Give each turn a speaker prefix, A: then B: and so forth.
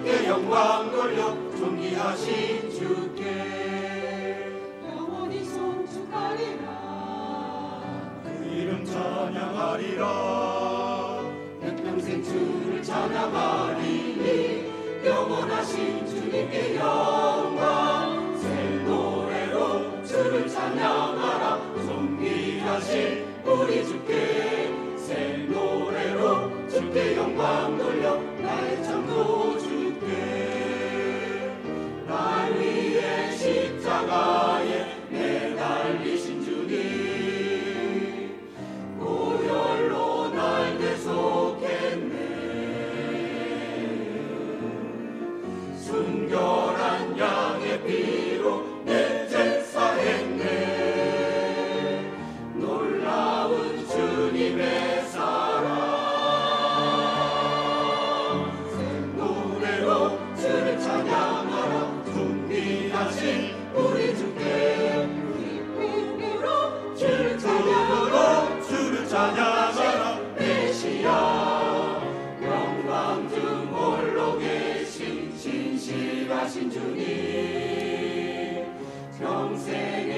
A: 주께 영광 돌려 존귀하신 주께. 영원히 송축하리라. 그 이름 찬양하리라. 백평생 주를 찬양하리니 영원하신 주님께 영광. 새 노래로 주를 찬양하라. 존귀하신 우리 주께. 새 노래로 주께 영광 돌려 나의 창조 주 again. 찬양하라 메시아 영광 등 홀로 계신 진실하신 주님. 평생